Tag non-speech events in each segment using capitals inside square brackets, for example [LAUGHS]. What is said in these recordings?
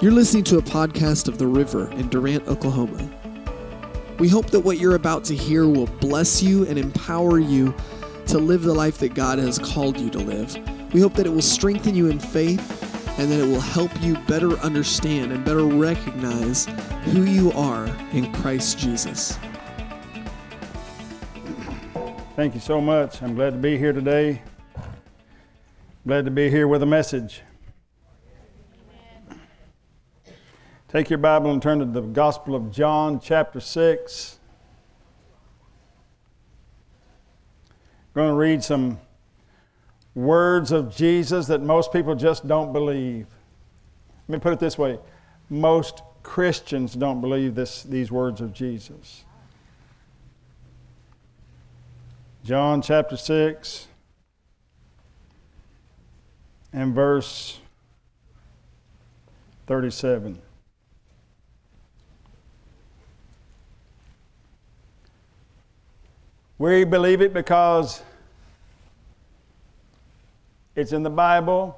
You're listening to a podcast of The River in Durant, Oklahoma. We hope that what you're about to hear will bless you and empower you to live the life that God has called you to live. We hope that it will strengthen you in faith and that it will help you better understand and better recognize who you are in Christ Jesus. Thank you so much. I'm glad to be here today. Glad to be here with a message. Take your Bible and turn to the Gospel of John, chapter 6. I'm going to read some words of Jesus that most people just don't believe. Let me put it this way most Christians don't believe this, these words of Jesus. John chapter 6 and verse 37. We believe it because it's in the Bible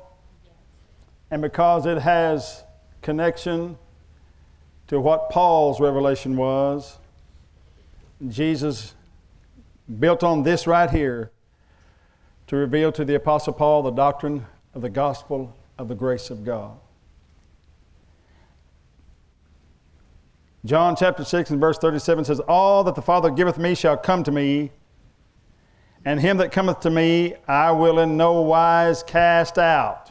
and because it has connection to what Paul's revelation was. Jesus built on this right here to reveal to the Apostle Paul the doctrine of the gospel of the grace of God. John chapter 6 and verse 37 says, All that the Father giveth me shall come to me, and him that cometh to me I will in no wise cast out.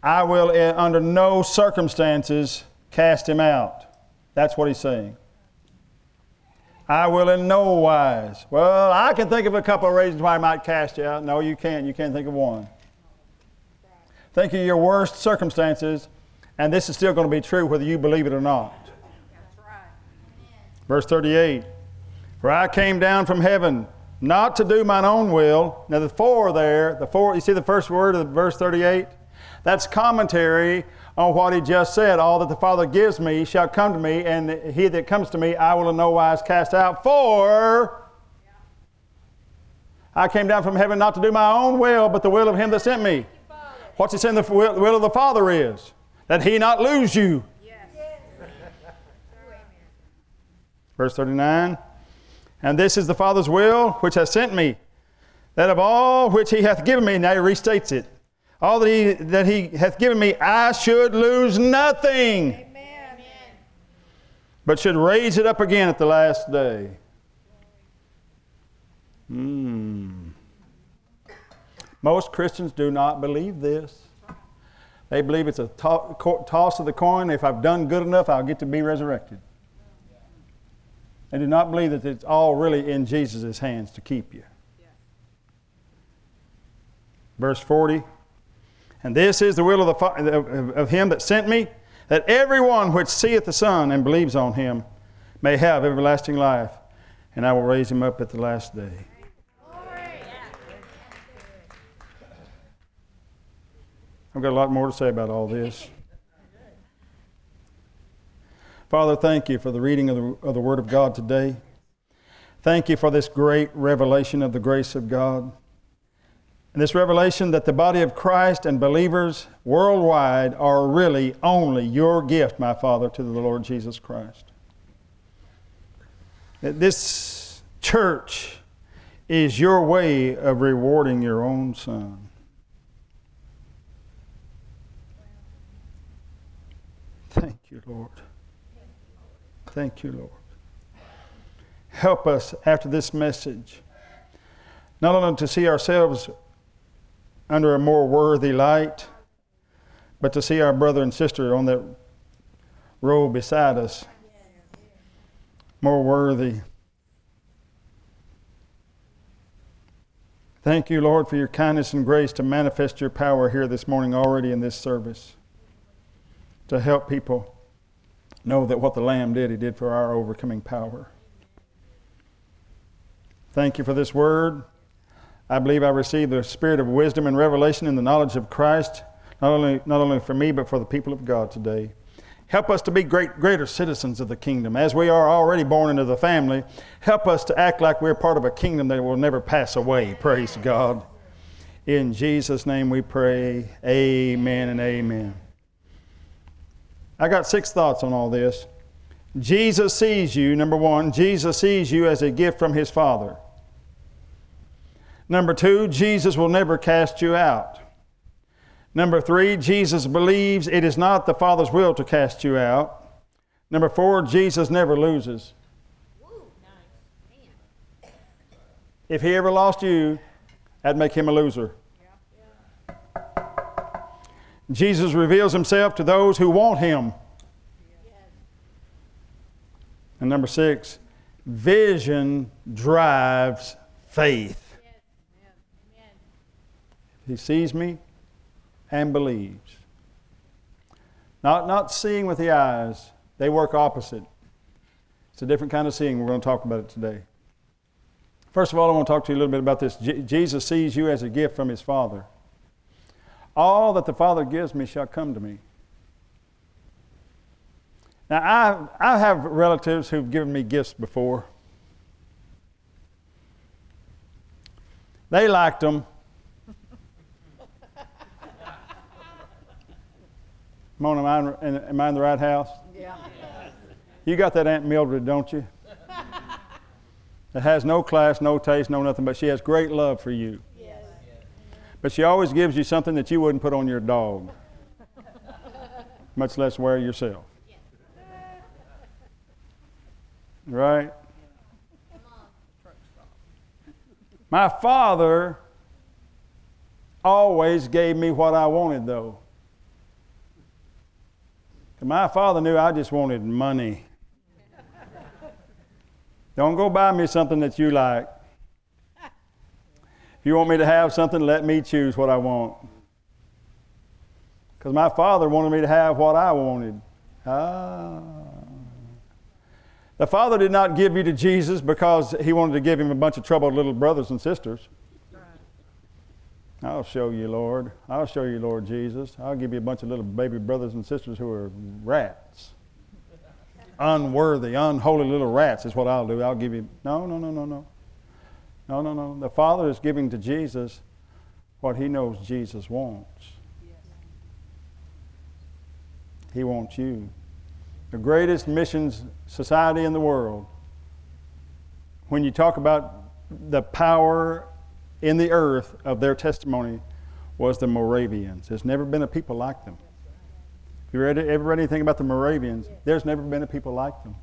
I will in, under no circumstances cast him out. That's what he's saying. I will in no wise. Well, I can think of a couple of reasons why I might cast you out. No, you can't. You can't think of one. Think of your worst circumstances and this is still going to be true whether you believe it or not. Verse 38 For I came down from heaven not to do mine own will. Now, the four there, the four, you see the first word of verse 38? That's commentary on what he just said. All that the Father gives me shall come to me, and he that comes to me I will in no wise cast out. For I came down from heaven not to do my own will, but the will of him that sent me. What's he saying the will of the Father is? That he not lose you. Yes. Verse 39 And this is the Father's will which has sent me, that of all which he hath given me, now he restates it, all that he, that he hath given me, I should lose nothing, Amen. but should raise it up again at the last day. Hmm. Most Christians do not believe this. They believe it's a toss of the coin. If I've done good enough, I'll get to be resurrected. They do not believe that it's all really in Jesus' hands to keep you. Verse 40 And this is the will of, the, of him that sent me, that everyone which seeth the Son and believes on him may have everlasting life, and I will raise him up at the last day. I've got a lot more to say about all this. Father, thank you for the reading of the, of the Word of God today. Thank you for this great revelation of the grace of God. And this revelation that the body of Christ and believers worldwide are really only your gift, my Father, to the Lord Jesus Christ. That this church is your way of rewarding your own Son. Thank you, Lord. Thank you, Lord. Help us after this message not only to see ourselves under a more worthy light, but to see our brother and sister on that row beside us more worthy. Thank you, Lord, for your kindness and grace to manifest your power here this morning already in this service to help people know that what the Lamb did, He did for our overcoming power. Thank you for this word. I believe I received the spirit of wisdom and revelation in the knowledge of Christ, not only, not only for me, but for the people of God today. Help us to be great, greater citizens of the kingdom. As we are already born into the family, help us to act like we're part of a kingdom that will never pass away. Praise God. In Jesus' name we pray. Amen and amen. I got six thoughts on all this. Jesus sees you, number one, Jesus sees you as a gift from his Father. Number two, Jesus will never cast you out. Number three, Jesus believes it is not the Father's will to cast you out. Number four, Jesus never loses. If he ever lost you, that'd make him a loser. Jesus reveals himself to those who want him. And number six, vision drives faith. He sees me and believes. Not, not seeing with the eyes, they work opposite. It's a different kind of seeing. We're going to talk about it today. First of all, I want to talk to you a little bit about this. Jesus sees you as a gift from his Father. All that the Father gives me shall come to me. Now, I, I have relatives who've given me gifts before. They liked them. [LAUGHS] Mona, am I, in, am I in the right house? Yeah. You got that Aunt Mildred, don't you? [LAUGHS] that has no class, no taste, no nothing, but she has great love for you. But she always gives you something that you wouldn't put on your dog, much less wear yourself. Right? My father always gave me what I wanted, though. My father knew I just wanted money. Don't go buy me something that you like. If you want me to have something, let me choose what I want. Because my father wanted me to have what I wanted. Ah. The Father did not give you to Jesus because He wanted to give him a bunch of troubled little brothers and sisters. I'll show you, Lord. I'll show you, Lord Jesus. I'll give you a bunch of little baby brothers and sisters who are rats. Unworthy, unholy little rats is what I'll do. I'll give you. No, no, no, no, no. No, no, no. The Father is giving to Jesus what He knows Jesus wants. He wants you the greatest missions society in the world, when you talk about the power in the earth of their testimony, was the Moravians. There's never been a people like them. If you read, ever read anything about the Moravians, there's never been a people like them.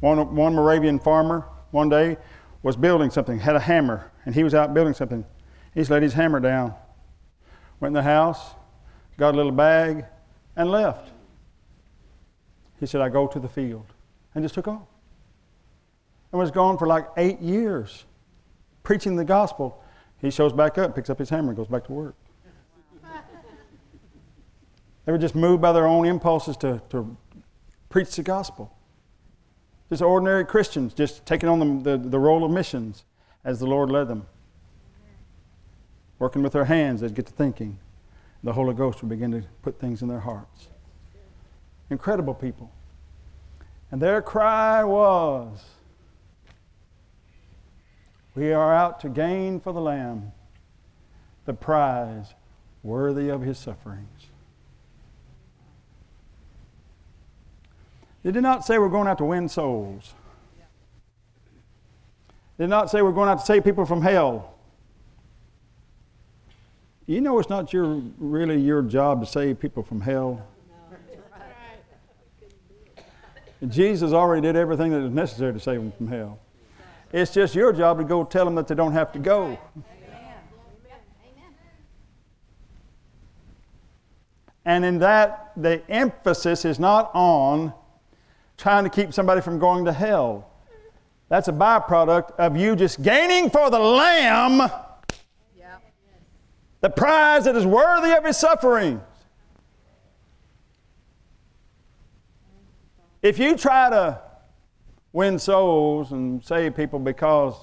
One, one Moravian farmer one day was building something, had a hammer, and he was out building something. He just laid his hammer down, went in the house, got a little bag, and left. He said, I go to the field. And just took off. And was gone for like eight years preaching the gospel. He shows back up, picks up his hammer, and goes back to work. [LAUGHS] they were just moved by their own impulses to, to preach the gospel. Just ordinary Christians, just taking on the, the, the role of missions as the Lord led them. Working with their hands, they'd get to thinking. The Holy Ghost would begin to put things in their hearts. Incredible people. And their cry was, We are out to gain for the Lamb the prize worthy of his sufferings. They did not say we're going out to win souls. They did not say we're going out to save people from hell. You know it's not your, really your job to save people from hell. Jesus already did everything that was necessary to save them from hell. It's just your job to go tell them that they don't have to go. And in that, the emphasis is not on trying to keep somebody from going to hell. That's a byproduct of you just gaining for the Lamb yeah. the prize that is worthy of his suffering. If you try to win souls and save people because,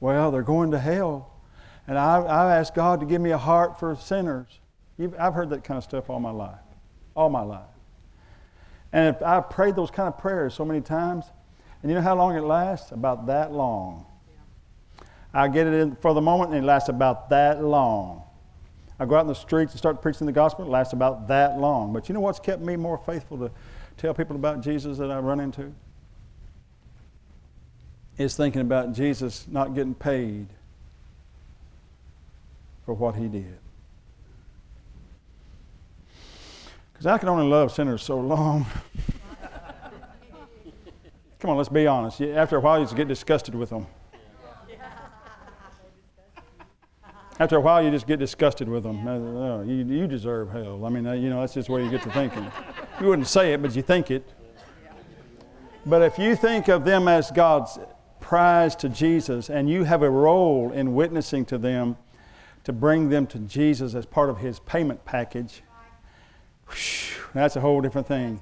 well, they're going to hell, and I, I asked God to give me a heart for sinners. You've, I've heard that kind of stuff all my life, all my life. And I prayed those kind of prayers so many times, and you know how long it lasts? About that long. I get it in for the moment, and it lasts about that long. I go out in the streets and start preaching the gospel. It lasts about that long. But you know what's kept me more faithful to tell people about Jesus that I run into? Is thinking about Jesus not getting paid for what he did. Because I can only love sinners so long. [LAUGHS] Come on, let's be honest. After a while, you just get disgusted with them. After a while, you just get disgusted with them. Oh, uh, you, you deserve hell. I mean, you know, that's just where you get to thinking. You wouldn't say it, but you think it. But if you think of them as God's prize to Jesus and you have a role in witnessing to them to bring them to Jesus as part of His payment package, whew, that's a whole different thing.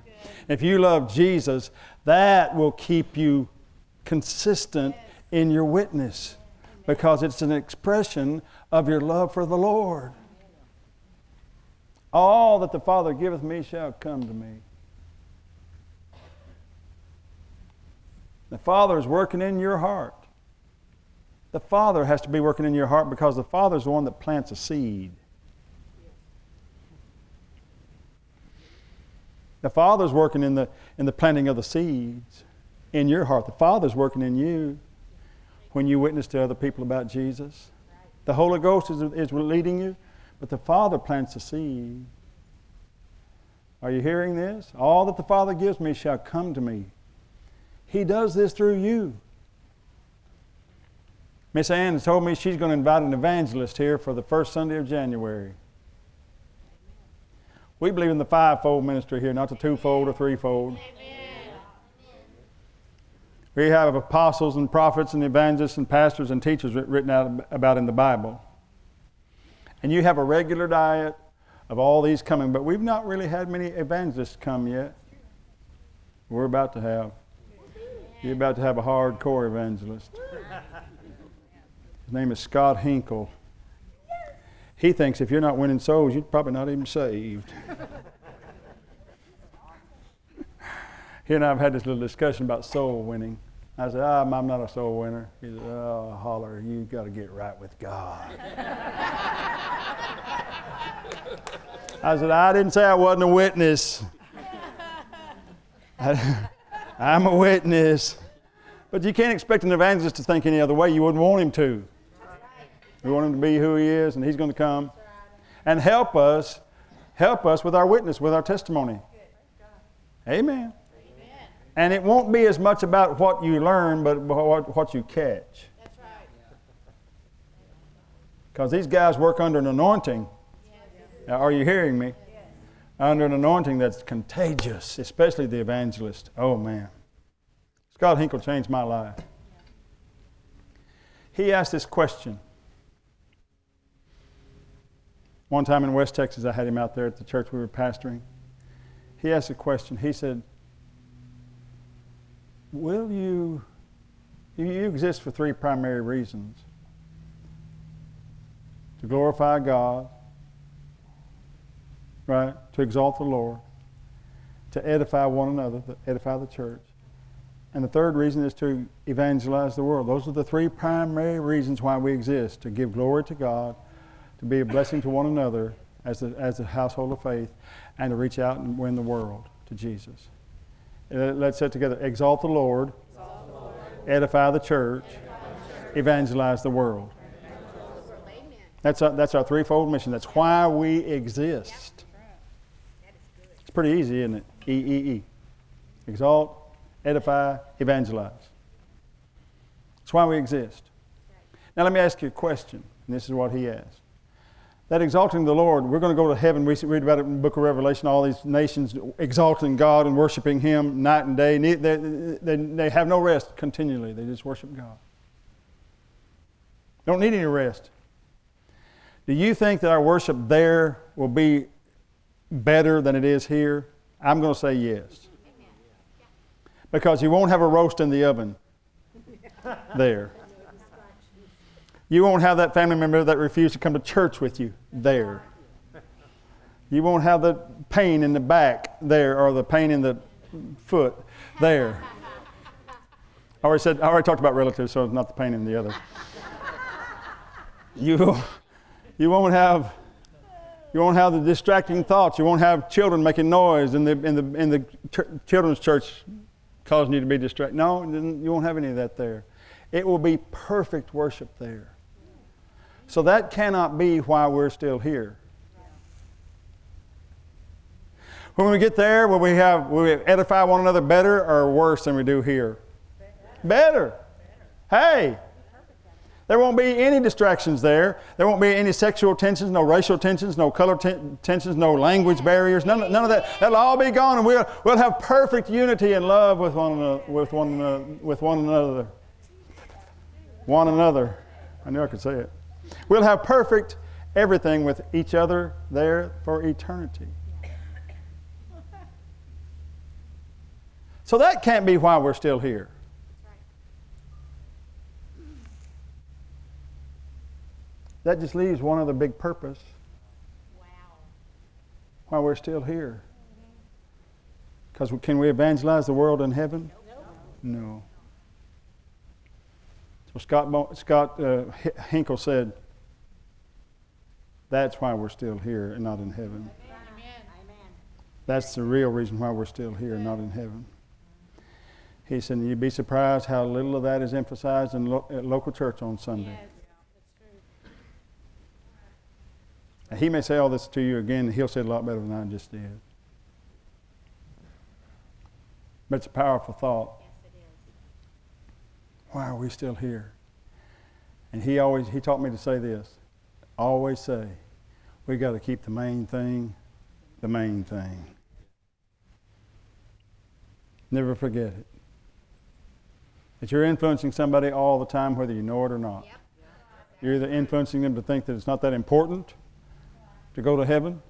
If you love Jesus, that will keep you consistent in your witness because it's an expression of your love for the Lord. All that the Father giveth me shall come to me. The Father is working in your heart. The Father has to be working in your heart because the Father is the one that plants a seed. The Father's working in the, in the planting of the seeds in your heart. The Father's working in you when you witness to other people about Jesus. The Holy Ghost is, is leading you, but the Father plants the seed. Are you hearing this? All that the Father gives me shall come to me. He does this through you. Miss Ann has told me she's going to invite an evangelist here for the first Sunday of January. We believe in the fivefold ministry here, not the twofold or threefold. Amen. We have apostles and prophets and evangelists and pastors and teachers written out about in the Bible. And you have a regular diet of all these coming, but we've not really had many evangelists come yet. We're about to have. You're about to have a hardcore evangelist. His name is Scott Hinkle. He thinks if you're not winning souls, you're probably not even saved. he and I have had this little discussion about soul winning. I said, oh, I'm not a soul winner. He said, Oh, holler, you got to get right with God. I said, I didn't say I wasn't a witness. I, [LAUGHS] I'm a witness. But you can't expect an evangelist to think any other way. You wouldn't want him to. We want him to be who he is, and he's going to come and help us, help us with our witness, with our testimony. Amen. Amen. And it won't be as much about what you learn, but what, what you catch. That's right. Because these guys work under an anointing. Now, are you hearing me? Under an anointing that's contagious, especially the evangelist. Oh, man. Scott Hinkle changed my life. He asked this question. One time in West Texas, I had him out there at the church we were pastoring. He asked a question. He said, will you, you exist for three primary reasons to glorify God, right? To exalt the Lord, to edify one another, to edify the church. And the third reason is to evangelize the world. Those are the three primary reasons why we exist to give glory to God, to be a blessing to one another as a, as a household of faith, and to reach out and win the world to Jesus. Uh, let's say together exalt the Lord, exalt the Lord. Edify, the church, edify the church, evangelize the world. That's our, that's our threefold mission. That's why we exist. It's pretty easy, isn't it? E E E. Exalt, edify, evangelize. That's why we exist. Now, let me ask you a question, and this is what he asked that exalting the Lord, we're going to go to heaven. We read about it in the book of Revelation, all these nations exalting God and worshiping Him night and day. They, they, they have no rest continually, they just worship God. Don't need any rest. Do you think that our worship there will be better than it is here? I'm going to say yes. Because you won't have a roast in the oven [LAUGHS] there. You won't have that family member that refused to come to church with you there. You won't have the pain in the back there or the pain in the foot there. I already said I already talked about relatives, so it's not the pain in the other. You, you won't have You won't have the distracting thoughts. You won't have children making noise in the, in the, in the ch- children's church causing you to be distracted. No, you won't have any of that there. It will be perfect worship there. So that cannot be why we're still here. When we get there, will we have will we edify one another better or worse than we do here? Better. Hey, there won't be any distractions there. There won't be any sexual tensions, no racial tensions, no color ten- tensions, no language barriers. None, none of that. That'll all be gone, and we'll, we'll have perfect unity and love with one another. With one another. With one another. One another. I knew I could say it. We'll have perfect everything with each other there for eternity. So that can't be why we're still here. That just leaves one other big purpose. Wow. Why we're still here. Because can we evangelize the world in heaven? No. no. So Scott, Scott uh, Hinkle said, that's why we're still here and not in heaven. Amen. That's the real reason why we're still here and not in heaven. He said, You'd be surprised how little of that is emphasized in lo- local church on Sunday. Yes. He may say all this to you again, he'll say it a lot better than I just did. But it's a powerful thought. Yes, it is. Why are we still here? And he always he taught me to say this. Always say, we got to keep the main thing the main thing. Never forget it. That you're influencing somebody all the time, whether you know it or not. Yep. You're either influencing them to think that it's not that important to go to heaven,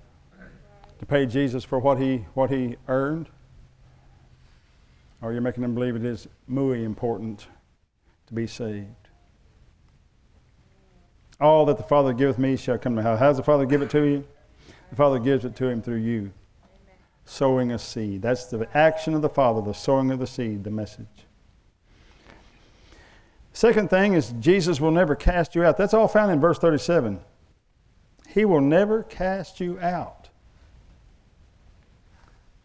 to pay Jesus for what he, what he earned, or you're making them believe it is muy important be saved. All that the Father giveth me shall come to me. How does the Father give it to you? The Father gives it to him through you. Sowing a seed. That's the action of the Father, the sowing of the seed, the message. Second thing is Jesus will never cast you out. That's all found in verse 37. He will never cast you out.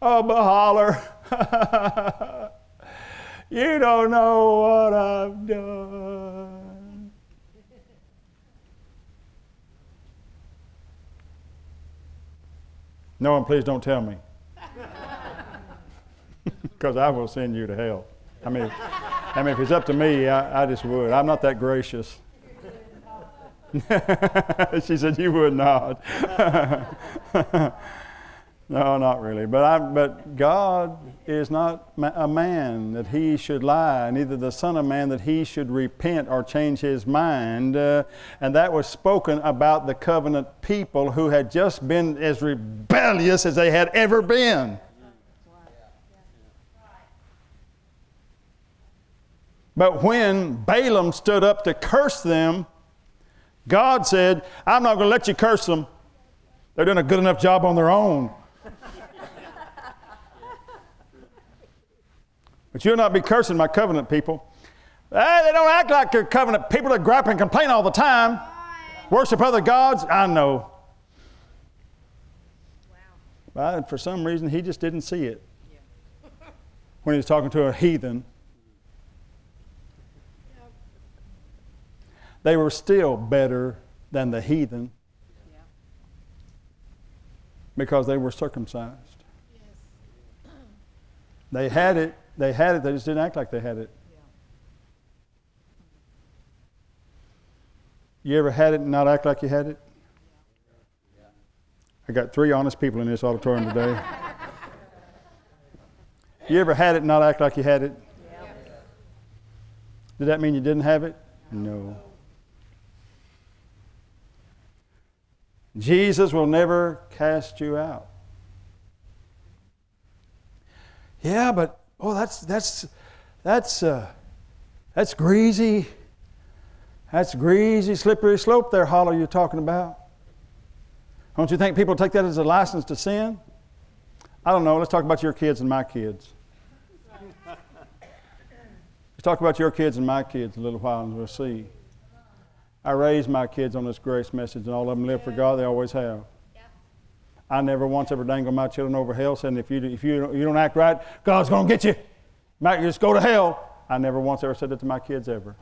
Oh, holler. [LAUGHS] you don't know what I've done. No, and please don't tell me. [LAUGHS] Because I will send you to hell. I mean, I mean, if it's up to me, I, I just would. I'm not that gracious. [LAUGHS] she said, You would not. [LAUGHS] no, not really. But, I, but God is not a man that he should lie, neither the Son of Man that he should repent or change his mind. Uh, and that was spoken about the covenant people who had just been as rebellious as they had ever been. But when Balaam stood up to curse them, God said, I'm not going to let you curse them. They're doing a good enough job on their own. But you'll not be cursing my covenant people. Hey, they don't act like your covenant people that gripe and complain all the time. Worship other gods. I know. Wow. But for some reason, he just didn't see it when he was talking to a heathen. they were still better than the heathen because they were circumcised. They had it, they had it, they just didn't act like they had it. You ever had it and not act like you had it? I got three honest people in this auditorium today. you ever had it and not act like you had it? Did that mean you didn't have it? No. Jesus will never cast you out. Yeah, but oh, that's that's that's uh, that's greasy. That's greasy, slippery slope there, Hollow, you're talking about. Don't you think people take that as a license to sin? I don't know. Let's talk about your kids and my kids. Let's talk about your kids and my kids a little while and we'll see. I raised my kids on this grace message, and all of them live for God. They always have. I never once ever dangled my children over hell, saying if you if you you don't act right, God's going to get you. Might just go to hell. I never once ever said that to my kids ever.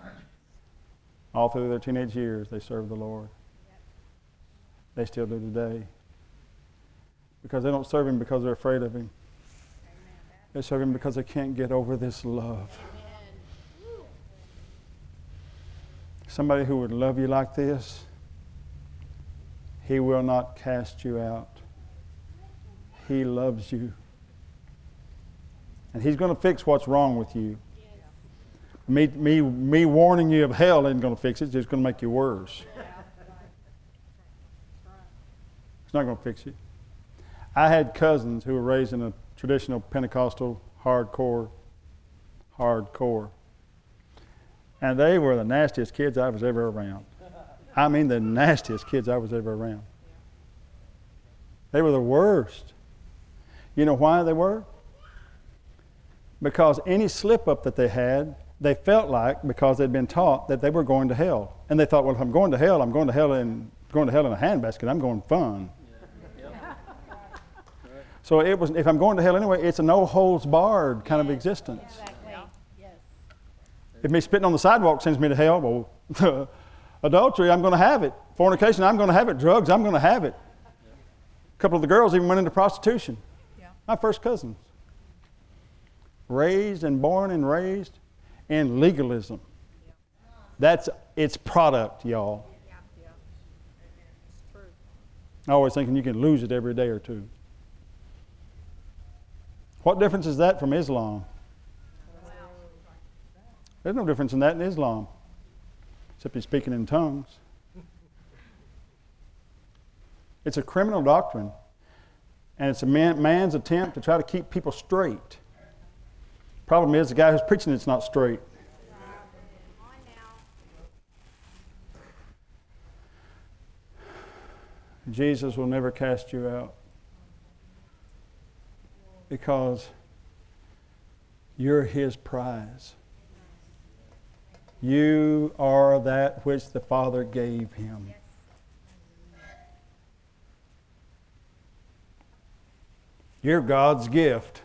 All through their teenage years, they served the Lord. They still do today. Because they don't serve Him because they're afraid of Him. They serve Him because they can't get over this love. Somebody who would love you like this, He will not cast you out. He loves you. And He's going to fix what's wrong with you. Me, me, me warning you of hell isn't going to fix it, it's just going to make you worse. It's not going to fix it. I had cousins who were raised in a traditional Pentecostal hardcore, hardcore. And they were the nastiest kids I was ever around. I mean, the nastiest kids I was ever around. They were the worst. You know why they were? Because any slip up that they had, they felt like because they'd been taught that they were going to hell. And they thought, well, if I'm going to hell, I'm going to hell in, going to hell in a handbasket. I'm going fun. So it was, if I'm going to hell anyway, it's a no holds barred kind of existence. If me spitting on the sidewalk sends me to hell, well, [LAUGHS] adultery, I'm going to have it. Fornication, I'm going to have it. Drugs, I'm going to have it. A couple of the girls even went into prostitution. My first cousins. Raised and born and raised in legalism. That's its product, y'all. I always thinking you can lose it every day or two. What difference is that from Islam? There's no difference in that in Islam, except he's speaking in tongues. It's a criminal doctrine, and it's a man, man's attempt to try to keep people straight. Problem is, the guy who's preaching it's not straight. Jesus will never cast you out because you're his prize. You are that which the Father gave him. You're God's gift.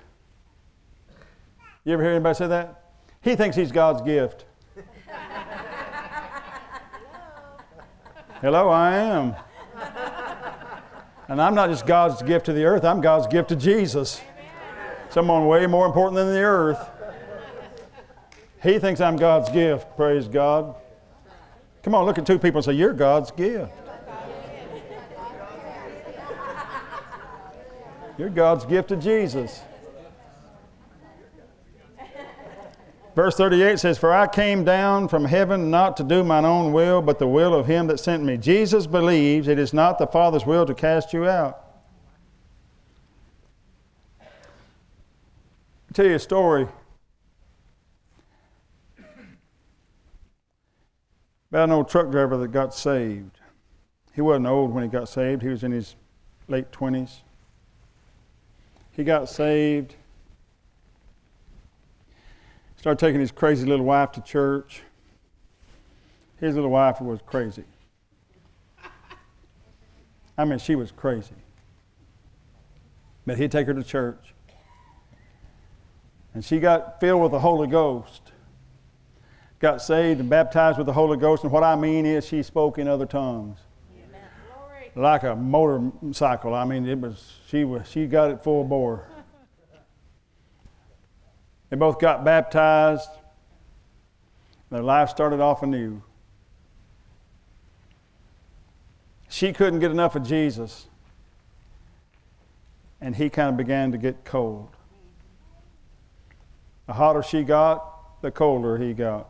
You ever hear anybody say that? He thinks he's God's gift. Hello, I am. And I'm not just God's gift to the earth, I'm God's gift to Jesus. Someone way more important than the earth. He thinks I'm God's gift, praise God. Come on, look at two people and say, You're God's gift. You're God's gift to Jesus. Verse 38 says, For I came down from heaven not to do mine own will, but the will of him that sent me. Jesus believes it is not the Father's will to cast you out. I'll tell you a story about an old truck driver that got saved. He wasn't old when he got saved, he was in his late 20s. He got saved Started taking his crazy little wife to church. His little wife was crazy. I mean, she was crazy. But he'd take her to church. And she got filled with the Holy Ghost. Got saved and baptized with the Holy Ghost. And what I mean is she spoke in other tongues. Like a motorcycle. I mean, it was she was she got it full bore. They both got baptized. Their life started off anew. She couldn't get enough of Jesus. And he kind of began to get cold. The hotter she got, the colder he got.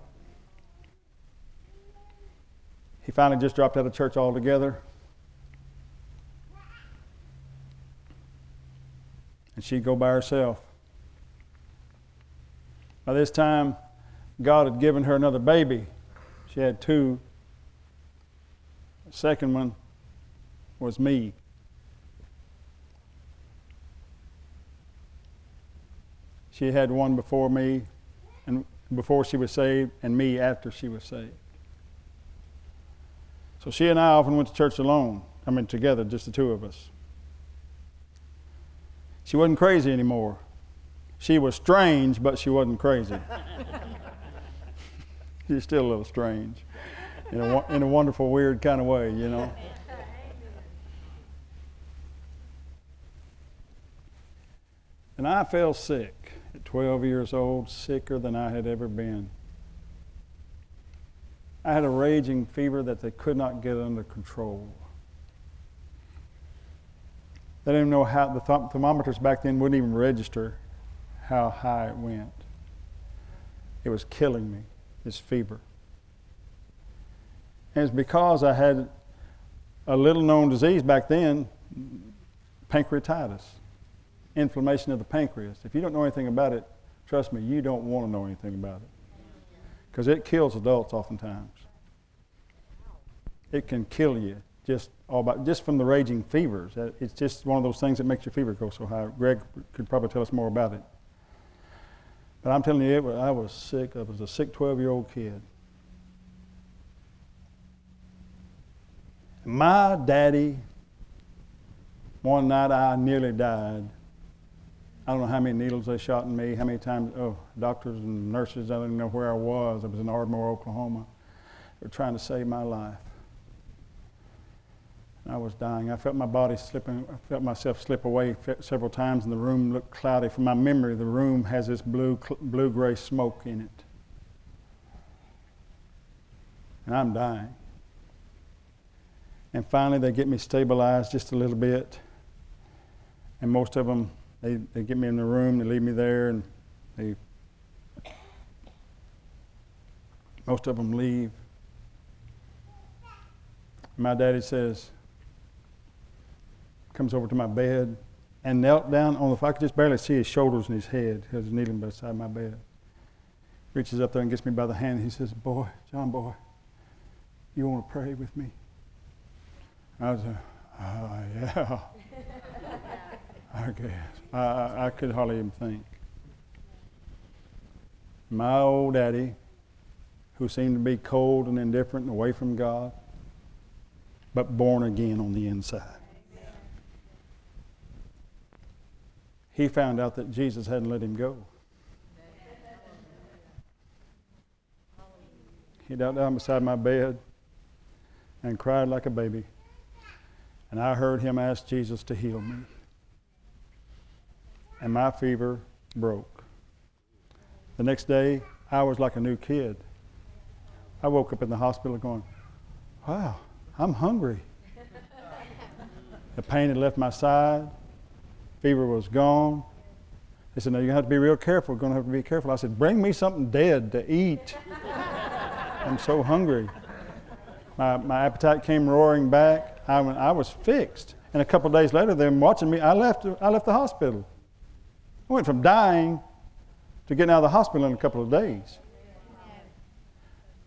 He finally just dropped out of church altogether. And she'd go by herself. By this time, God had given her another baby. She had two. The second one was me. She had one before me, and before she was saved, and me after she was saved. So she and I often went to church alone. I mean, together, just the two of us. She wasn't crazy anymore. She was strange, but she wasn't crazy. [LAUGHS] She's still a little strange in a, in a wonderful, weird kind of way, you know. And I fell sick at 12 years old, sicker than I had ever been. I had a raging fever that they could not get under control. They didn't know how the thermometers back then wouldn't even register how high it went. It was killing me, this fever. And it's because I had a little known disease back then, pancreatitis, inflammation of the pancreas. If you don't know anything about it, trust me, you don't want to know anything about it. Because it kills adults oftentimes. It can kill you just all about just from the raging fevers. It's just one of those things that makes your fever go so high. Greg could probably tell us more about it. But I'm telling you, I was sick. I was a sick 12 year old kid. My daddy, one night I nearly died. I don't know how many needles they shot in me, how many times, oh, doctors and nurses, I didn't know where I was. I was in Ardmore, Oklahoma. They were trying to save my life. And I was dying. I felt my body slipping, I felt myself slip away several times, and the room looked cloudy. From my memory, the room has this blue, blue gray smoke in it. And I'm dying. And finally, they get me stabilized just a little bit. And most of them, they, they get me in the room, they leave me there, and they, most of them leave. My daddy says, comes over to my bed and knelt down on the floor. I could just barely see his shoulders and his head. He was kneeling beside my bed. Reaches up there and gets me by the hand. He says, Boy, John, boy, you want to pray with me? I was like, oh, yeah. [LAUGHS] I guess. I, I could hardly even think. My old daddy, who seemed to be cold and indifferent and away from God, but born again on the inside. he found out that Jesus hadn't let him go. He knelt down beside my bed and cried like a baby. And I heard him ask Jesus to heal me. And my fever broke. The next day, I was like a new kid. I woke up in the hospital going, Wow, I'm hungry. the pain had left my side. Fever was gone. They said, No, you're going to have to be real careful. You're going to have to be careful. I said, Bring me something dead to eat. [LAUGHS] I'm so hungry. My, my appetite came roaring back. I, I was fixed. And a couple days later, them watching me, I left, I left the hospital. Went from dying to getting out of the hospital in a couple of days.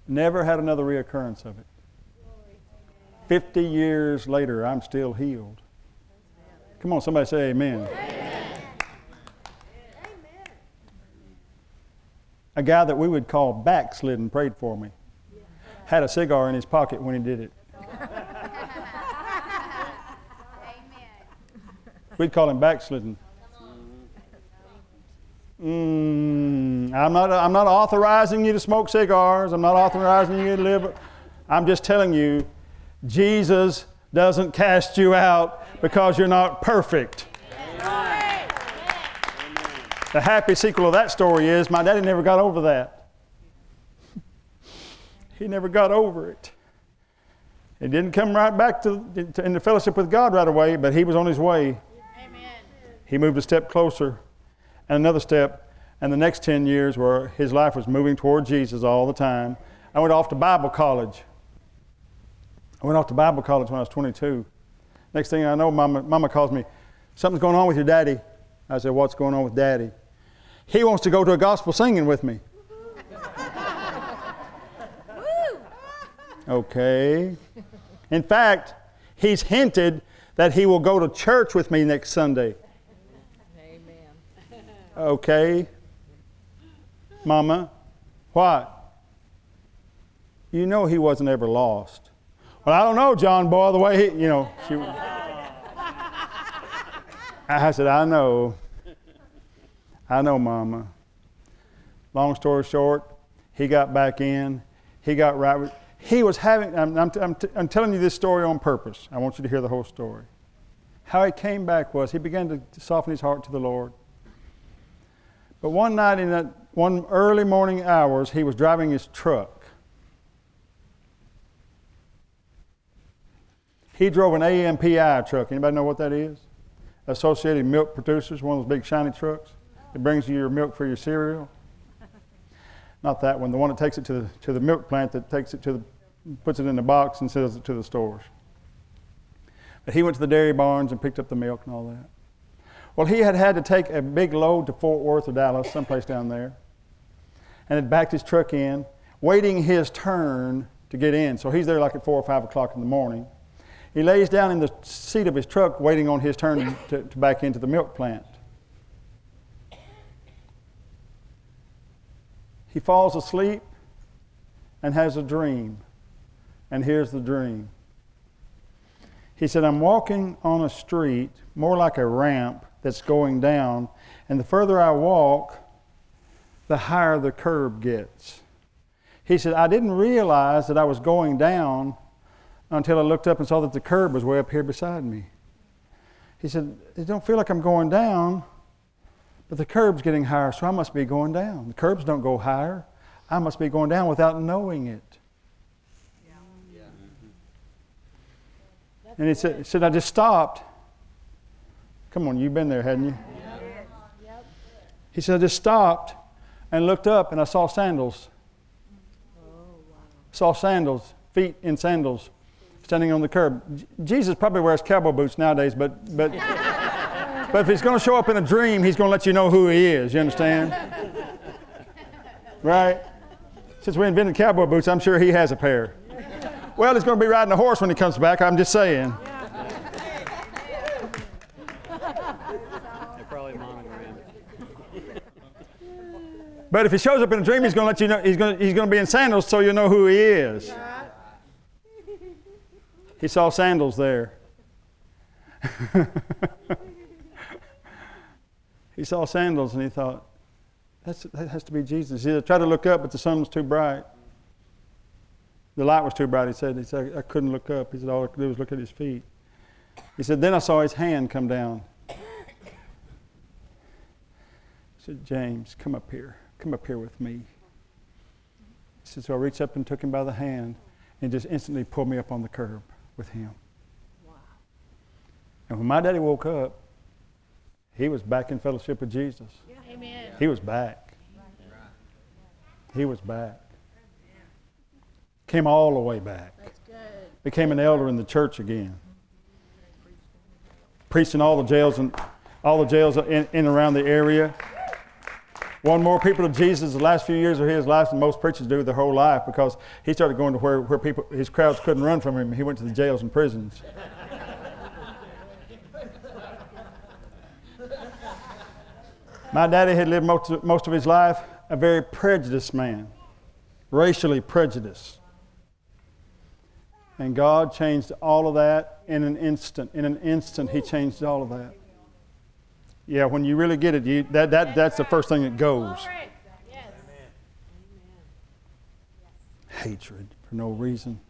Never had another reoccurrence of it. 50 years later, I'm still healed. Come on, somebody say amen. amen. A guy that we would call backslidden prayed for me. Had a cigar in his pocket when he did it. [LAUGHS] We'd call him backslidden. Mm, I'm, not, I'm not authorizing you to smoke cigars. I'm not authorizing you to live. I'm just telling you, Jesus doesn't cast you out because you're not perfect. The happy sequel of that story is my daddy never got over that. he never got over it. He didn't come right back to, to into fellowship with God right away, but he was on his way. Amen. He moved a step closer and another step, and the next 10 years where his life was moving toward Jesus all the time. I went off to Bible college. I went off to Bible college when I was 22. Next thing I know, mama, mama calls me, something's going on with your daddy. I said, what's going on with daddy? He wants to go to a gospel singing with me. [LAUGHS] okay. In fact, he's hinted that he will go to church with me next Sunday. Okay. Mama, what? You know he wasn't ever lost. Well, I don't know, John boy, the way he, you know. She, I said, I know. I know, Mama. Long story short, he got back in. He got right. With, he was having, I'm, I'm, I'm, t- I'm telling you this story on purpose. I want you to hear the whole story. How he came back was he began to soften his heart to the Lord. But one night in that one early morning hours, he was driving his truck. He drove an AMPI truck. Anybody know what that is? Associated Milk Producers, one of those big shiny trucks. It brings you your milk for your cereal. Not that one, the one that takes it to the, to the milk plant that takes it to the, puts it in the box and sells it to the stores. But he went to the dairy barns and picked up the milk and all that. Well, he had had to take a big load to Fort Worth or Dallas, someplace down there, and had backed his truck in, waiting his turn to get in. So he's there like at 4 or 5 o'clock in the morning. He lays down in the seat of his truck waiting on his turn to, to back into the milk plant. He falls asleep and has a dream. And here's the dream. He said, I'm walking on a street, more like a ramp that's going down, and the further I walk, the higher the curb gets. He said, I didn't realize that I was going down until I looked up and saw that the curb was way up here beside me. He said, It don't feel like I'm going down, but the curb's getting higher, so I must be going down. The curbs don't go higher. I must be going down without knowing it. yeah And he said, he said, I just stopped. Come on, you've been there, hadn't you? He said, I just stopped and looked up and I saw sandals. Oh, saw sandals, feet in sandals, standing on the curb. J- Jesus probably wears cowboy boots nowadays, but, but [LAUGHS] but if he's going to show up in a dream, he's going to let you know who he is. You understand? right? Since we invented cowboy boots, I'm sure he has a pair. Well, he's going to be riding a horse when he comes back. I'm just saying. But if he shows up in a dream, he's going to let you know he's going to, he's going to be in sandals so you know who he is. He saw sandals there. [LAUGHS] he saw sandals and he thought, That's, that has to be Jesus. He tried to look up, but the sun was too bright. The light was too bright, he said. He said, I couldn't look up. He said, All I could do was look at his feet. He said, Then I saw his hand come down. He said, James, come up here. Come up here with me. He said, So I reached up and took him by the hand and just instantly pulled me up on the curb with him. Wow. And when my daddy woke up, he was back in fellowship with Jesus. Yeah. Amen. He was back. He was back. Came all the way back. Became an elder in the church again. Preaching all the jails and all the jails in, in and around the area. Won more people to Jesus the last few years of his life than most preachers do their whole life because he started going to where, where people, his crowds couldn't run from him. He went to the jails and prisons. My daddy had lived most of, most of his life a very prejudiced man, racially prejudiced. And God changed all of that in an instant. In an instant, He changed all of that. Yeah, when you really get it, you, that, that, that's the first thing that goes. Hatred for no reason.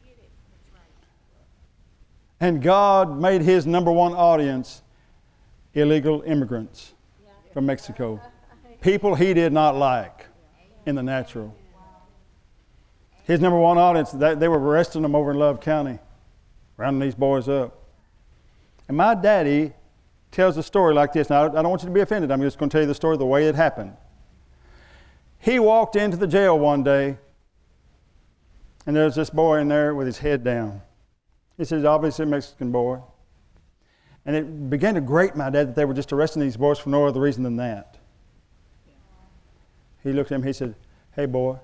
And God made His number one audience illegal immigrants from Mexico. People he did not like in the natural. His number one audience, they were arresting them over in Love County, rounding these boys up. And my daddy tells a story like this. Now, I don't want you to be offended. I'm just going to tell you the story the way it happened. He walked into the jail one day, and there's this boy in there with his head down. He says, obviously a Mexican boy. And it began to grate my dad that they were just arresting these boys for no other reason than that. He looked at him, he said, Hey, boy,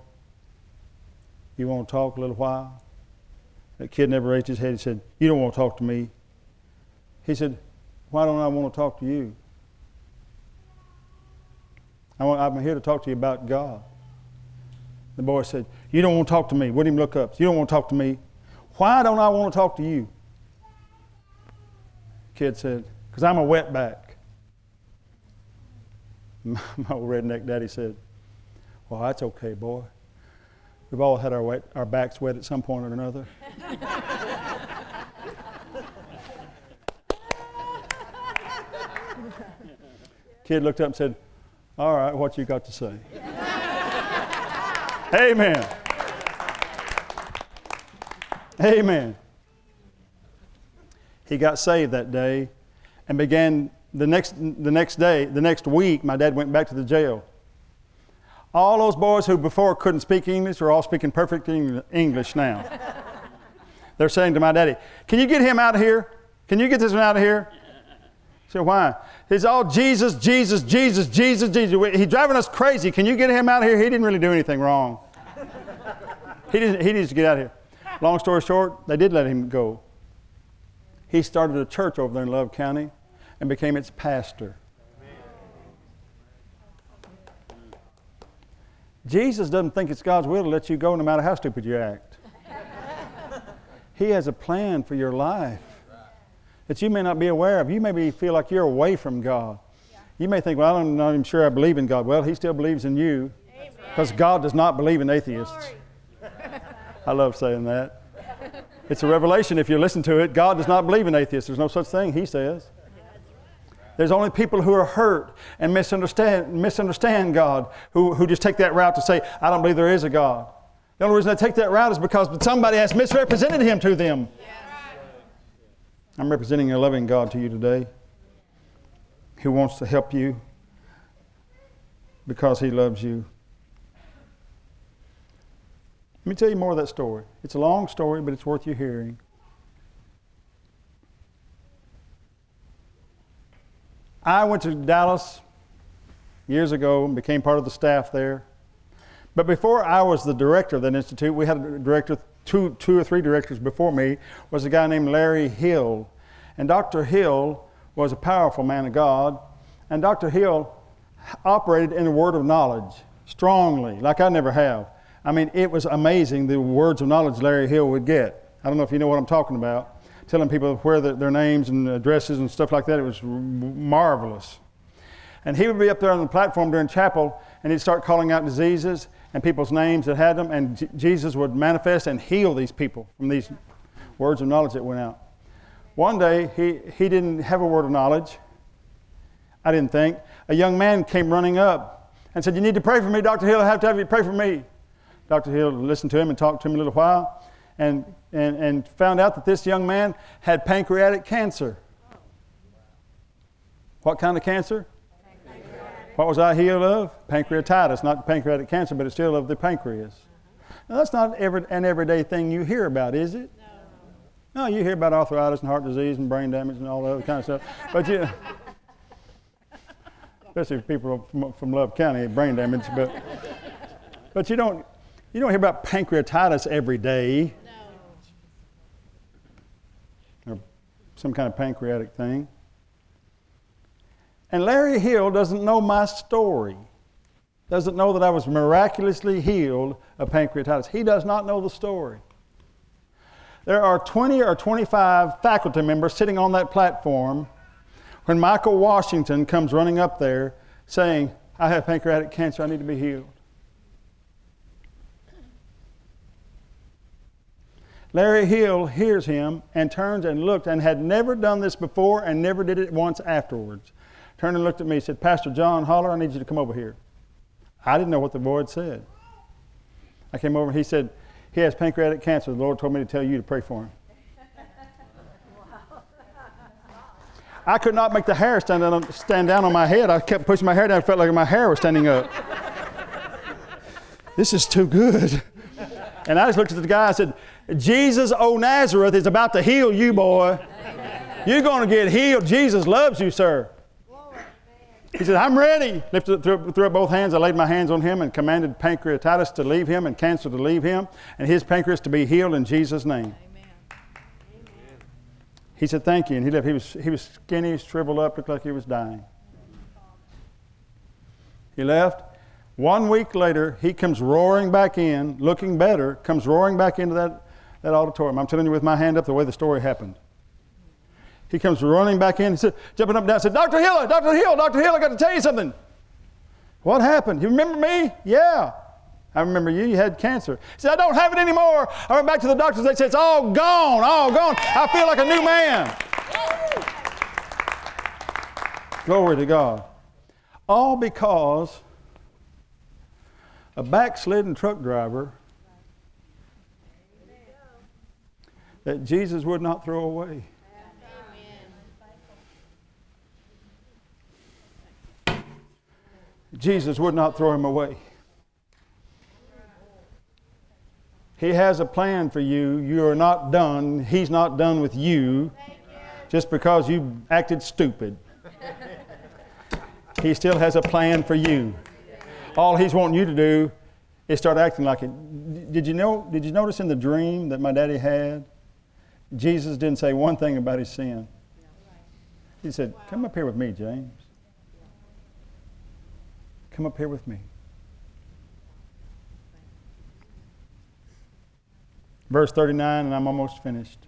you want to talk a little while? That kid never raised his head. He said, You don't want to talk to me. He said, Why don't I want to talk to you? I'm here to talk to you about God. The boy said, You don't want to talk to me. Wouldn't even look up. You don't want to talk to me. Why don't I want to talk to you? kid said, Because I'm a wetback. My, [LAUGHS] my old redneck daddy said, Well, that's okay, boy. We've all had our, wet, our backs wet at some point or another. [LAUGHS] Kid looked up and said, All right, what you got to say? [LAUGHS] Amen. Amen. He got saved that day and began the next, the next day, the next week, my dad went back to the jail. All those boys who before couldn't speak English are all speaking perfect English now. [LAUGHS] They're saying to my daddy, Can you get him out of here? Can you get this one out of here? Said, Why? He's all Jesus, Jesus, Jesus, Jesus, Jesus. He's driving us crazy. Can you get him out of here? He didn't really do anything wrong. he, didn't, he needs to get out of here. Long story short, they did let him go. He started a church over there in Love County and became its pastor. Jesus doesn't think it's God's will to let you go no matter how stupid you act. he has a plan for your life that you may not be aware of. You maybe feel like you're away from God. You may think, well, I'm not even sure I believe in God. Well, He still believes in you because God does not believe in atheists. [LAUGHS] I love saying that. It's a revelation if you listen to it. God does not believe in atheists. There's no such thing, He says. There's only people who are hurt and misunderstand, misunderstand God who, who just take that route to say, I don't believe there is a God. The only reason they take that route is because somebody has misrepresented Him to them. I'm representing a loving God to you today who wants to help you because He loves you. Let me tell you more of that story. It's a long story, but it's worth you hearing. I went to Dallas years ago and became part of the staff there. But before I was the director of that institute, we had a director, two, two or three directors before me, was a guy named Larry Hill. And Dr. Hill was a powerful man of God. And Dr. Hill operated in the word of knowledge strongly, like I never have. I mean, it was amazing the words of knowledge Larry Hill would get. I don't know if you know what I'm talking about telling people where the, their names and addresses and stuff like that. It was marvelous. And he would be up there on the platform during chapel and he'd start calling out diseases and people's names that had them, and J- Jesus would manifest and heal these people from these words of knowledge that went out. One day, he, he didn't have a word of knowledge. I didn't think. A young man came running up and said, You need to pray for me, Dr. Hill. I have to have you pray for me. Dr. Hill listened to him and talked to him a little while and, and, and found out that this young man had pancreatic cancer. What kind of cancer? What was I healed of? Pancreatitis, not pancreatic cancer, but it's still of the pancreas. Now, that's not every, an everyday thing you hear about, is it? No. No, you hear about arthritis and heart disease and brain damage and all that other kind of stuff. But you, especially people from, from Love County, brain damage. But, but you don't, you don't hear about pancreatitis every day. No. Or some kind of pancreatic thing. And Larry Hill doesn't know my story, doesn't know that I was miraculously healed of pancreatitis. He does not know the story. There are 20 or 25 faculty members sitting on that platform when Michael Washington comes running up there saying, I have pancreatic cancer, I need to be healed. Larry Hill hears him and turns and looked and had never done this before and never did it once afterwards. Turned and looked at me and said, Pastor John Holler, I need you to come over here. I didn't know what the Lord said. I came over and he said, He has pancreatic cancer. The Lord told me to tell you to pray for him. I could not make the hair stand down, stand down on my head. I kept pushing my hair down. I felt like my hair was standing up. this is too good. And I just looked at the guy and said, Jesus, O Nazareth, is about to heal you, boy. You're going to get healed. Jesus loves you, sir. He said, I'm ready. Lifted threw, threw up both hands. I laid my hands on him and commanded pancreatitis to leave him and cancer to leave him and his pancreas to be healed in Jesus' name. Amen. He said, Thank you. And he left. He was, he was skinny, shriveled up, looked like he was dying. He left. One week later, he comes roaring back in, looking better, comes roaring back into that that auditorium. I'm telling you with my hand up the way the story happened. He comes running back in, he said, jumping up and down, said, Dr. Hill, Dr. Hill, Dr. Hill, I got to tell you something. What happened? You remember me? Yeah. I remember you. You had cancer. He said, I don't have it anymore. I went back to the doctors. They said, It's all gone, all gone. I feel like a new man. Glory to God. All because a backslidden truck driver that Jesus would not throw away. Jesus would not throw him away. He has a plan for you. You are not done. He's not done with you just because you acted stupid. He still has a plan for you. All he's wanting you to do is start acting like it. Did you know did you notice in the dream that my daddy had? Jesus didn't say one thing about his sin. He said, Come up here with me, James. Come up here with me. Verse 39, and I'm almost finished.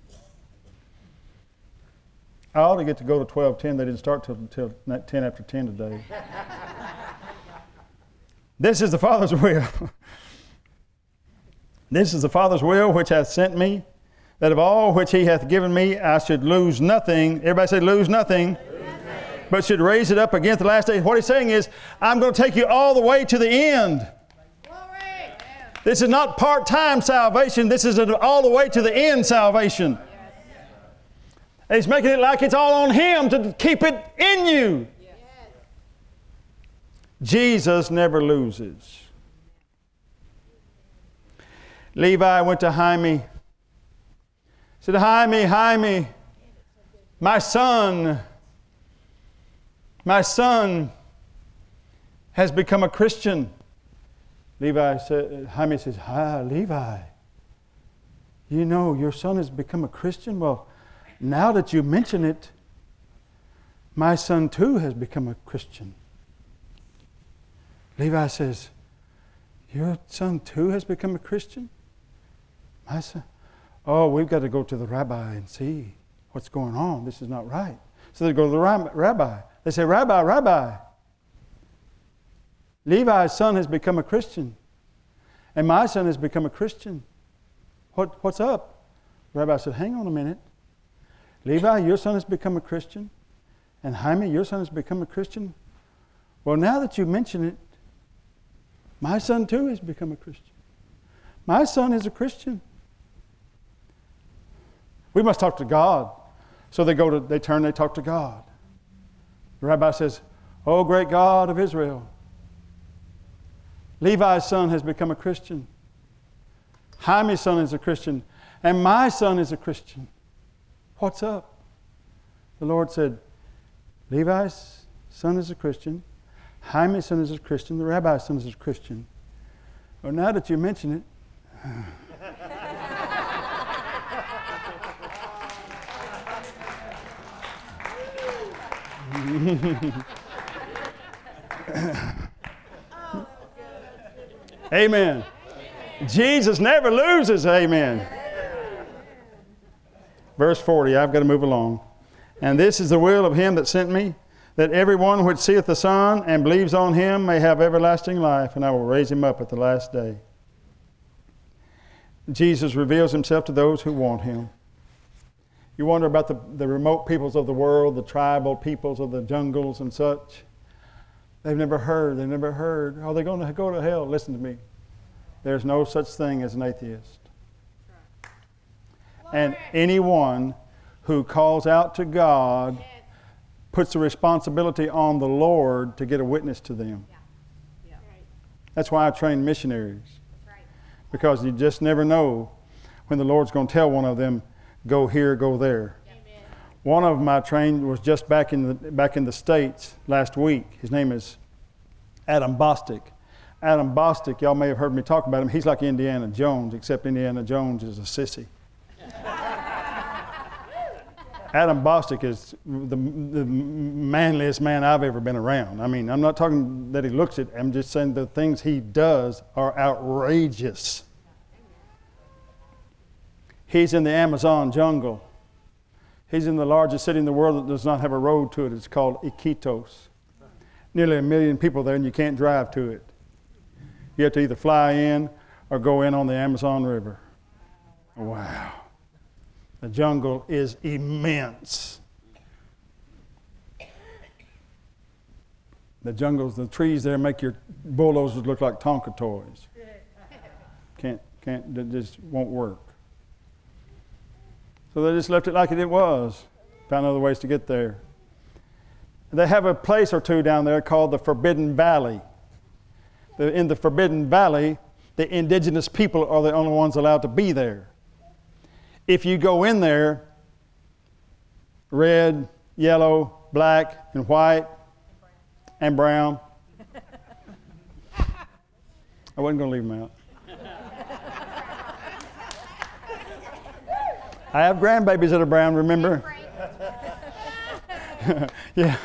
I ought to get to go to 12:10. They didn't start till, till 10 after 10 today. [LAUGHS] this is the Father's will. this is the Father's will which hath sent me, that of all which he hath given me I should lose nothing. Everybody say, lose nothing. But should raise it up against the last day. What he's saying is, I'm going to take you all the way to the end. This is not part time salvation, this is all the way to the end salvation. And he's making it like it's all on him to keep it in you. Jesus never loses. Levi went to Jaime. He said, Jaime, Jaime, my son, my son has become a Christian. Levi said, Jaime says, Ah, Levi, you know, your son has become a Christian. Well, now that you mention it, my son too has become a Christian. Levi says, Your son too has become a Christian? My son? Oh, we've got to go to the rabbi and see what's going on. This is not right. So they go to the rabbi. They say, Rabbi, Rabbi, Levi's son has become a Christian, and my son has become a Christian. What, what's up? Rabbi said, Hang on a minute. Levi, your son has become a Christian, and Jaime, your son has become a Christian. Well, now that you mention it, my son too has become a Christian. My son is a Christian. We must talk to God. So they go to, they turn, they talk to God. The rabbi says, Oh, great God of Israel, Levi's son has become a Christian. Jaime's son is a Christian. And my son is a Christian. What's up? The Lord said, Levi's son is a Christian. Jaime's son is a Christian. The rabbi's son is a Christian. Well, now that you mention it, [LAUGHS] Amen. Jesus never loses. Amen. Verse 40, I've got to move along. And this is the will of him that sent me, that everyone which seeth the Son and believes on him may have everlasting life, and I will raise him up at the last day. Jesus reveals himself to those who want him. You wonder about the, the remote peoples of the world, the tribal peoples of the jungles and such. They've never heard. They've never heard. Oh, Are they going to go to hell? Listen to me. There's no such thing as an atheist. And anyone who calls out to God puts the responsibility on the Lord to get a witness to them. That's why I train missionaries. Because you just never know when the Lord's going to tell one of them, go here, go there. One of them I trained was just back in the, back in the States last week. His name is Adam Bostic. Adam Bostic, y'all may have heard me talk about him. He's like Indiana Jones, except Indiana Jones is a sissy. [LAUGHS] Adam Bostic is the, the manliest man I've ever been around. I mean, I'm not talking that he looks it, I'm just saying the things he does are outrageous. He's in the Amazon jungle. He's in the largest city in the world that does not have a road to it. It's called Iquitos. nearly a million people there, and you can't drive to it. You have to either fly in or go in on the Amazon River. Wow. The jungle is immense. The jungles, the trees there make your bulldozers look like Tonka toys. Can't, can't, just won't work. So they just left it like it was, found other ways to get there. They have a place or two down there called the Forbidden Valley. In the Forbidden Valley, the indigenous people are the only ones allowed to be there. If you go in there, red, yellow, black, and white, and brown, [LAUGHS] I wasn't going to leave them out. I have grandbabies that are brown, remember? [LAUGHS] yeah.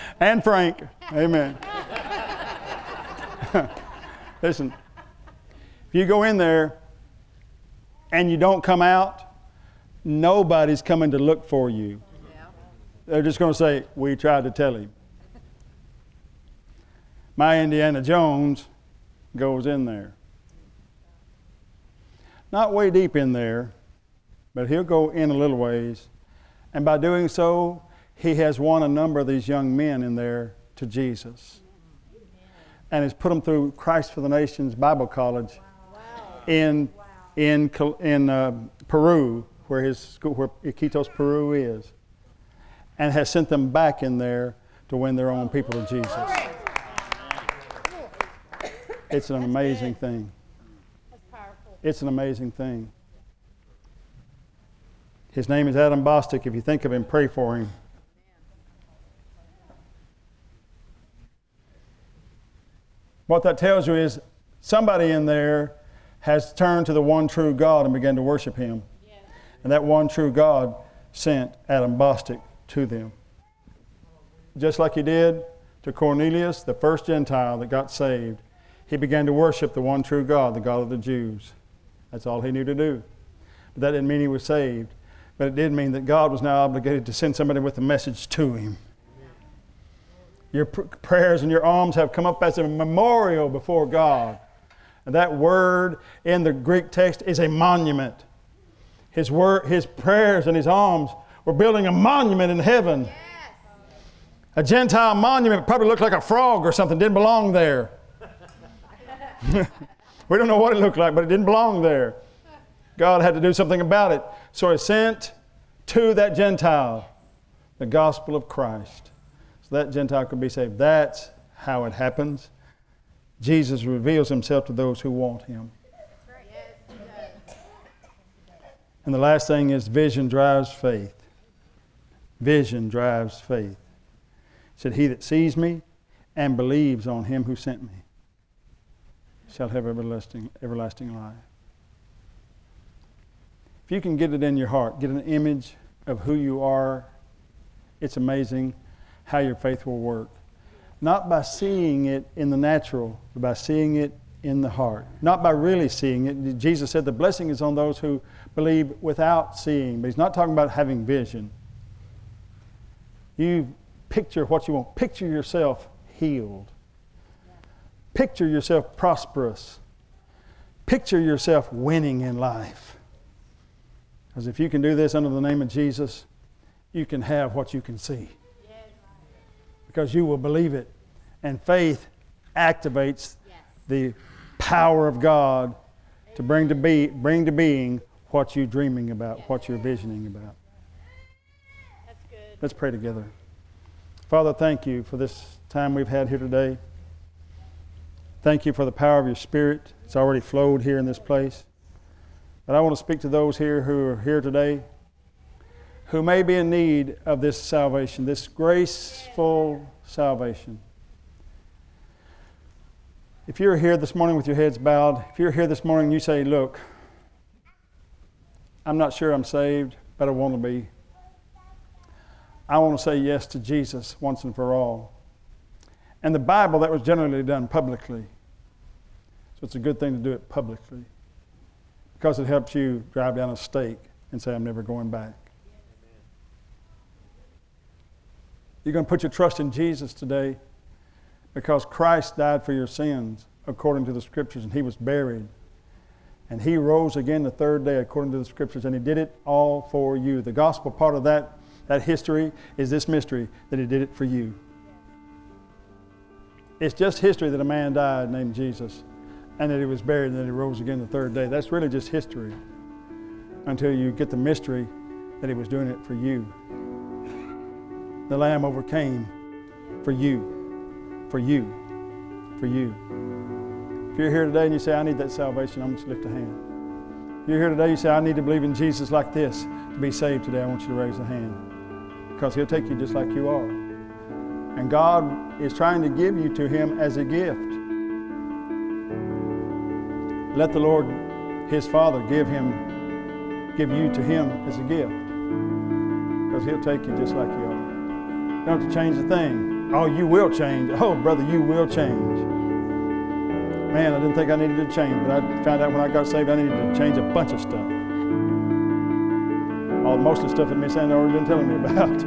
[LAUGHS] and Frank. Amen. [LAUGHS] Listen, if you go in there and you don't come out, nobody's coming to look for you. They're just going to say, We tried to tell him. My Indiana Jones goes in there. Not way deep in there, but he'll go in a little ways. And by doing so, he has won a number of these young men in there to Jesus. And has put them through Christ for the Nations Bible College in, in, in uh, Peru, where his school, where Iquitos, Peru is, and has sent them back in there to win their own people to Jesus. It's an amazing thing. It's an amazing thing. His name is Adam Bostick. If you think of him, pray for him. What that tells you is somebody in there has turned to the one true God and began to worship Him. And that one true God sent Adam Bostick to them. Just like He did to Cornelius, the first Gentile that got saved, he began to worship the one true God, the God of the Jews. That's all he knew to do. But that didn't mean he was saved. But it did mean that God was now obligated to send somebody with a message to him. Your pr- prayers and your alms have come up as a memorial before God. And that word in the Greek text is a monument. His, word, his prayers and his alms were building a monument in heaven. Yes. A Gentile monument probably looked like a frog or something, didn't belong there. [LAUGHS] we don't know what it looked like, but it didn't belong there. God had to do something about it. So he sent to that Gentile the gospel of Christ so that Gentile could be saved. That's how it happens. Jesus reveals himself to those who want him. And the last thing is vision drives faith. Vision drives faith. He said, He that sees me and believes on him who sent me shall have everlasting, everlasting life. If you can get it in your heart, get an image of who you are, it's amazing how your faith will work. Not by seeing it in the natural, but by seeing it in the heart. Not by really seeing it. Jesus said the blessing is on those who believe without seeing, but he's not talking about having vision. You picture what you want. Picture yourself healed. Picture yourself prosperous. Picture yourself winning in life. Because if you can do this under the name of Jesus, you can have what you can see because you will believe it. And faith activates the power of God to bring to, be, bring to being what you're dreaming about, what you're visioning about. Let's pray together. Father, thank you for this time we've had here today. Thank you for the power of your Spirit. It's already flowed here in this place. But I want to speak to those here who are here today who may be in need of this salvation, this graceful salvation. If you're here this morning with your heads bowed, if you're here this morning and you say, Look, I'm not sure I'm saved, but I want to be. I want to say yes to Jesus once and for all. And the Bible, that was generally done publicly. So it's a good thing to do it publicly because it helps you drive down a stake and say, I'm never going back. You're going to put your trust in Jesus today. Because Christ died for your sins according to the scriptures, and he was buried. And he rose again the third day according to the scriptures, and he did it all for you. The gospel part of that, that history is this mystery that he did it for you. It's just history that a man died named Jesus and that he was buried and that he rose again the third day. That's really just history until you get the mystery that he was doing it for you. The Lamb overcame for you, for you, for you. If you're here today and you say, I need that salvation, I'm just lift a hand. If you're here today, you say, I need to believe in Jesus like this to be saved today, I want you to raise a hand. Because he'll take you just like you are. And God is trying to give you to him as a gift. Let the Lord, his Father, give him, give you to him as a gift. Because he'll take you just like you are. You don't have to change a thing. Oh, you will change. Oh, brother, you will change. Man, I didn't think I needed to change, but I found out when I got saved I needed to change a bunch of stuff. All most of the stuff that Miss Ann already been telling me about. [LAUGHS]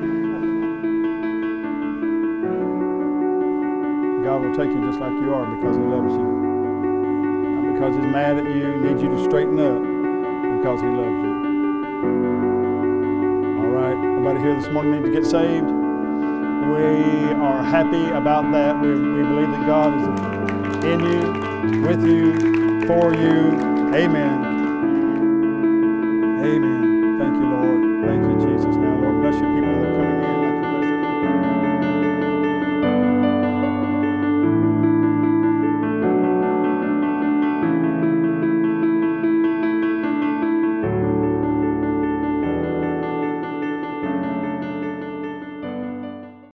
God will take you just like you are because He loves you. Because He's mad at you, needs you to straighten up, because He loves you. All right, everybody here this morning need to get saved. We are happy about that. We, we believe that God is in you, with you, for you. Amen.